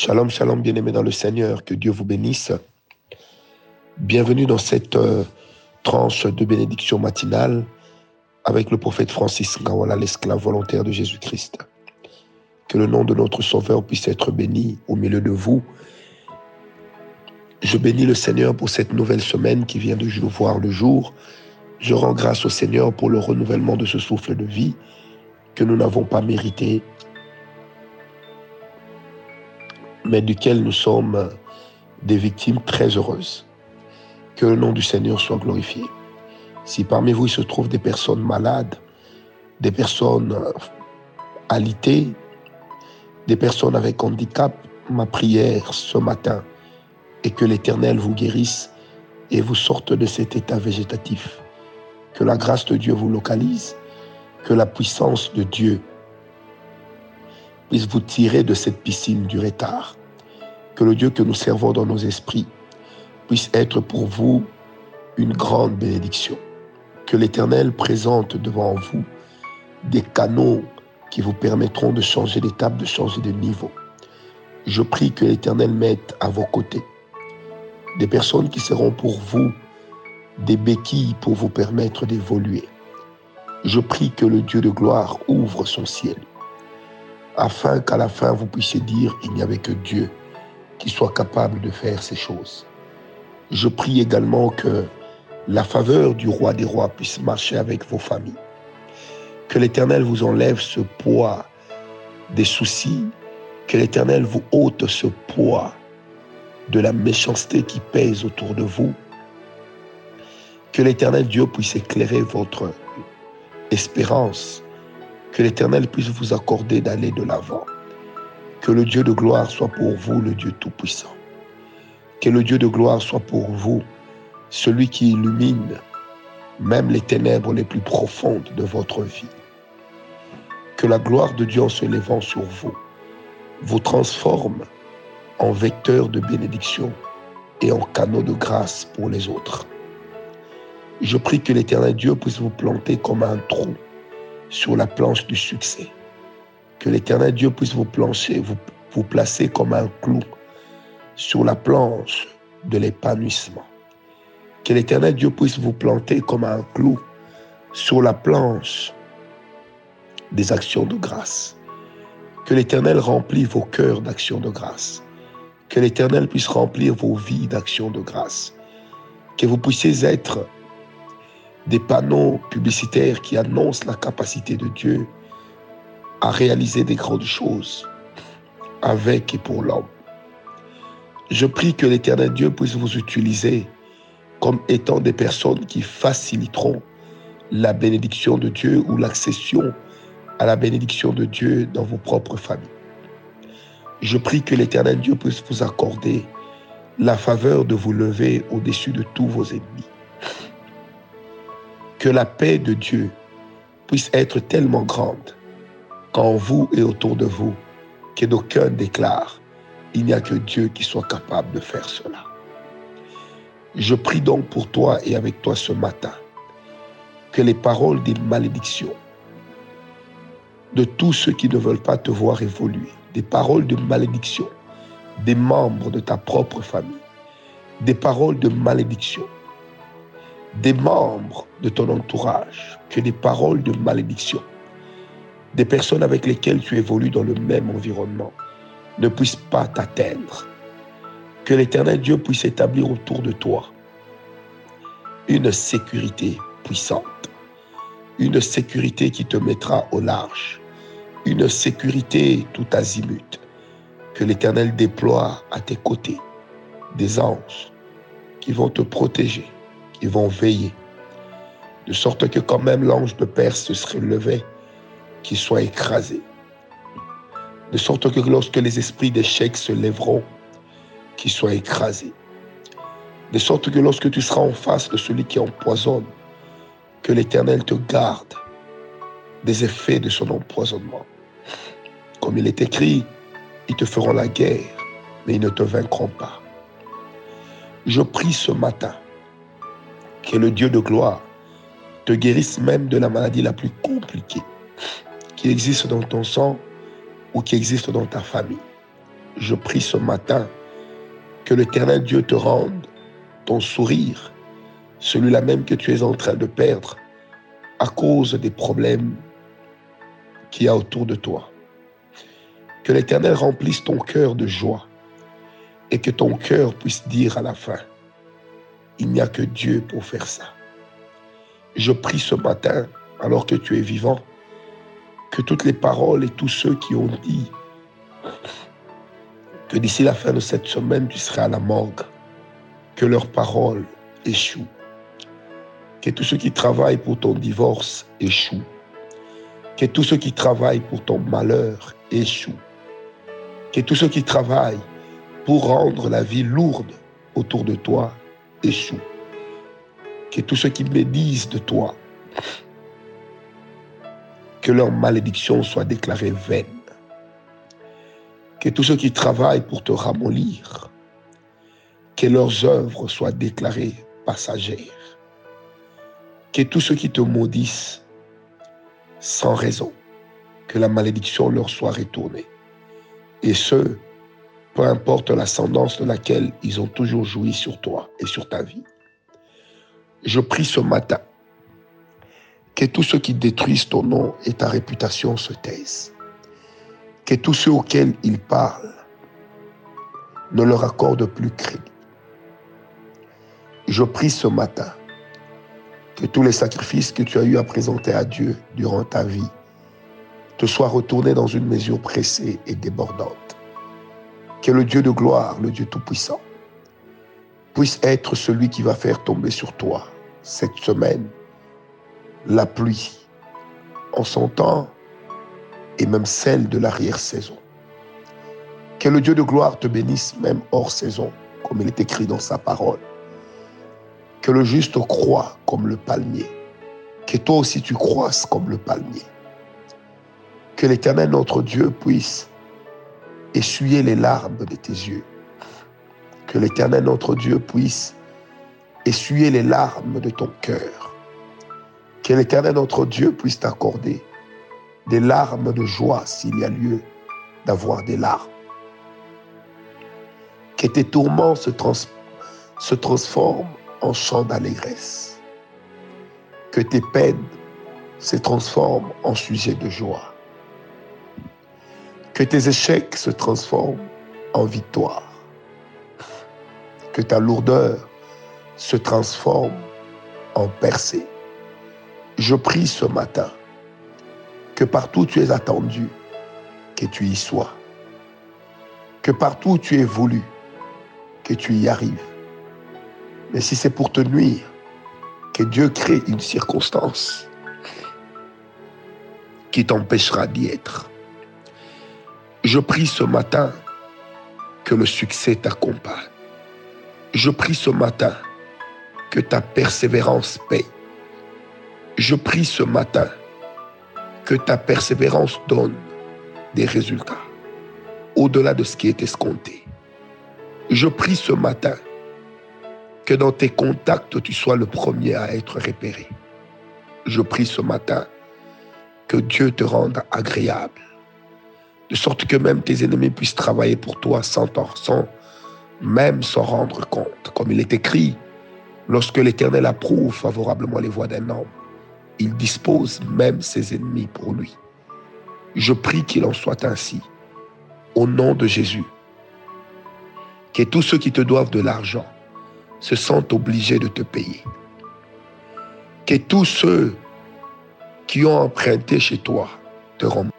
Shalom, shalom, bien-aimés dans le Seigneur, que Dieu vous bénisse. Bienvenue dans cette euh, tranche de bénédiction matinale avec le prophète Francis Ngawala, l'esclave volontaire de Jésus-Christ. Que le nom de notre Sauveur puisse être béni au milieu de vous. Je bénis le Seigneur pour cette nouvelle semaine qui vient de voir le jour. Je rends grâce au Seigneur pour le renouvellement de ce souffle de vie que nous n'avons pas mérité mais duquel nous sommes des victimes très heureuses. Que le nom du Seigneur soit glorifié. Si parmi vous il se trouvent des personnes malades, des personnes alitées, des personnes avec handicap, ma prière ce matin est que l'Éternel vous guérisse et vous sorte de cet état végétatif. Que la grâce de Dieu vous localise, que la puissance de Dieu puisse vous tirer de cette piscine du retard que le Dieu que nous servons dans nos esprits puisse être pour vous une grande bénédiction. Que l'Éternel présente devant vous des canaux qui vous permettront de changer d'étape, de changer de niveau. Je prie que l'Éternel mette à vos côtés des personnes qui seront pour vous des béquilles pour vous permettre d'évoluer. Je prie que le Dieu de gloire ouvre son ciel, afin qu'à la fin vous puissiez dire, il n'y avait que Dieu qui soit capable de faire ces choses. Je prie également que la faveur du roi des rois puisse marcher avec vos familles. Que l'Éternel vous enlève ce poids des soucis, que l'Éternel vous ôte ce poids de la méchanceté qui pèse autour de vous. Que l'Éternel Dieu puisse éclairer votre espérance. Que l'Éternel puisse vous accorder d'aller de l'avant. Que le Dieu de gloire soit pour vous le Dieu Tout-Puissant. Que le Dieu de gloire soit pour vous celui qui illumine même les ténèbres les plus profondes de votre vie. Que la gloire de Dieu en se levant sur vous vous transforme en vecteur de bénédiction et en canaux de grâce pour les autres. Je prie que l'éternel Dieu puisse vous planter comme un trou sur la planche du succès que l'éternel Dieu puisse vous plancher, vous, vous placer comme un clou sur la planche de l'épanouissement. Que l'éternel Dieu puisse vous planter comme un clou sur la planche des actions de grâce. Que l'Éternel remplisse vos cœurs d'actions de grâce. Que l'Éternel puisse remplir vos vies d'actions de grâce. Que vous puissiez être des panneaux publicitaires qui annoncent la capacité de Dieu à réaliser des grandes choses avec et pour l'homme. Je prie que l'Éternel Dieu puisse vous utiliser comme étant des personnes qui faciliteront la bénédiction de Dieu ou l'accession à la bénédiction de Dieu dans vos propres familles. Je prie que l'Éternel Dieu puisse vous accorder la faveur de vous lever au-dessus de tous vos ennemis. Que la paix de Dieu puisse être tellement grande en vous et autour de vous, que d'aucun déclare, il n'y a que Dieu qui soit capable de faire cela. Je prie donc pour toi et avec toi ce matin que les paroles des malédictions de tous ceux qui ne veulent pas te voir évoluer, des paroles de malédiction des membres de ta propre famille, des paroles de malédiction des membres de ton entourage, que des paroles de malédiction des personnes avec lesquelles tu évolues dans le même environnement ne puissent pas t'atteindre. Que l'éternel Dieu puisse établir autour de toi une sécurité puissante, une sécurité qui te mettra au large, une sécurité tout azimut. Que l'éternel déploie à tes côtés des anges qui vont te protéger, qui vont veiller, de sorte que quand même l'ange de Perse se serait levé qui soit écrasé. De sorte que lorsque les esprits d'échec se lèveront, qu'ils soient écrasés. De sorte que lorsque tu seras en face de celui qui empoisonne, que l'Éternel te garde des effets de son empoisonnement. Comme il est écrit, ils te feront la guerre, mais ils ne te vaincront pas. Je prie ce matin que le Dieu de gloire te guérisse même de la maladie la plus compliquée qui existe dans ton sang ou qui existe dans ta famille. je prie ce matin que l'éternel Dieu te rende ton sourire, celui-là même que tu es en train de perdre à cause des problèmes qu'il y a autour de toi. Que l'Éternel remplisse ton cœur de joie et que ton cœur puisse dire à la fin, il n'y a que Dieu pour faire ça. Je prie ce matin, alors que tu es vivant, que toutes les paroles et tous ceux qui ont dit que d'ici la fin de cette semaine, tu seras à la morgue, que leurs paroles échouent, que tous ceux qui travaillent pour ton divorce échouent, que tous ceux qui travaillent pour ton malheur échouent, que tous ceux qui travaillent pour rendre la vie lourde autour de toi que tous ceux qui médisent de toi, que leur malédiction soit déclarée vaine, que tous ceux qui travaillent pour te ramollir, que leurs œuvres soient déclarées passagères, que tous ceux qui te maudissent sans raison, que la malédiction leur soit retournée. Et ce, peu importe l'ascendance de laquelle ils ont toujours joui sur toi et sur ta vie. Je prie ce matin que tous ceux qui détruisent ton nom et ta réputation se taisent. Que tous ceux auxquels ils parlent ne leur accordent plus crédit. Je prie ce matin que tous les sacrifices que tu as eu à présenter à Dieu durant ta vie te soient retournés dans une mesure pressée et débordante. Que le Dieu de gloire, le Dieu Tout-Puissant, puisse être celui qui va faire tomber sur toi cette semaine la pluie en son temps et même celle de l'arrière-saison. Que le Dieu de gloire te bénisse même hors saison, comme il est écrit dans sa parole que le juste croit comme le palmier, que toi aussi tu croisses comme le palmier. Que l'Éternel notre Dieu puisse essuyer les larmes de tes yeux. Que l'Éternel notre Dieu puisse essuyer les larmes de ton cœur. Que l'Éternel notre Dieu puisse t'accorder des larmes de joie s'il y a lieu d'avoir des larmes. Que tes tourments se, transforment en chant d'allégresse. Que tes peines se transforment en sujet de joie. Que tes échecs se transforment en victoire. Que ta lourdeur se transforme en percée. Je prie ce matin que partout où tu es attendu, que tu y sois. Que partout où tu es voulu, que tu y arrives mais si c'est pour te nuire, que Dieu crée une circonstance qui t'empêchera d'y être. Je prie ce matin que le succès t'accompagne. Je prie ce matin que ta persévérance paie. Je prie ce matin que ta persévérance donne des résultats au-delà de ce qui est escompté. Je prie ce matin que dans tes contacts, tu sois le premier à être repéré. Je prie ce matin que Dieu te rende agréable, de sorte que même tes ennemis puissent travailler pour toi sans, sans même s'en rendre compte. Comme il est écrit, lorsque l'Éternel approuve favorablement les voies d'un homme, il dispose même ses ennemis pour lui. Je prie qu'il en soit ainsi. Au nom de Jésus, que tous ceux qui te doivent de l'argent, se sentent obligés de te payer. Que tous ceux qui ont emprunté chez toi te rendent.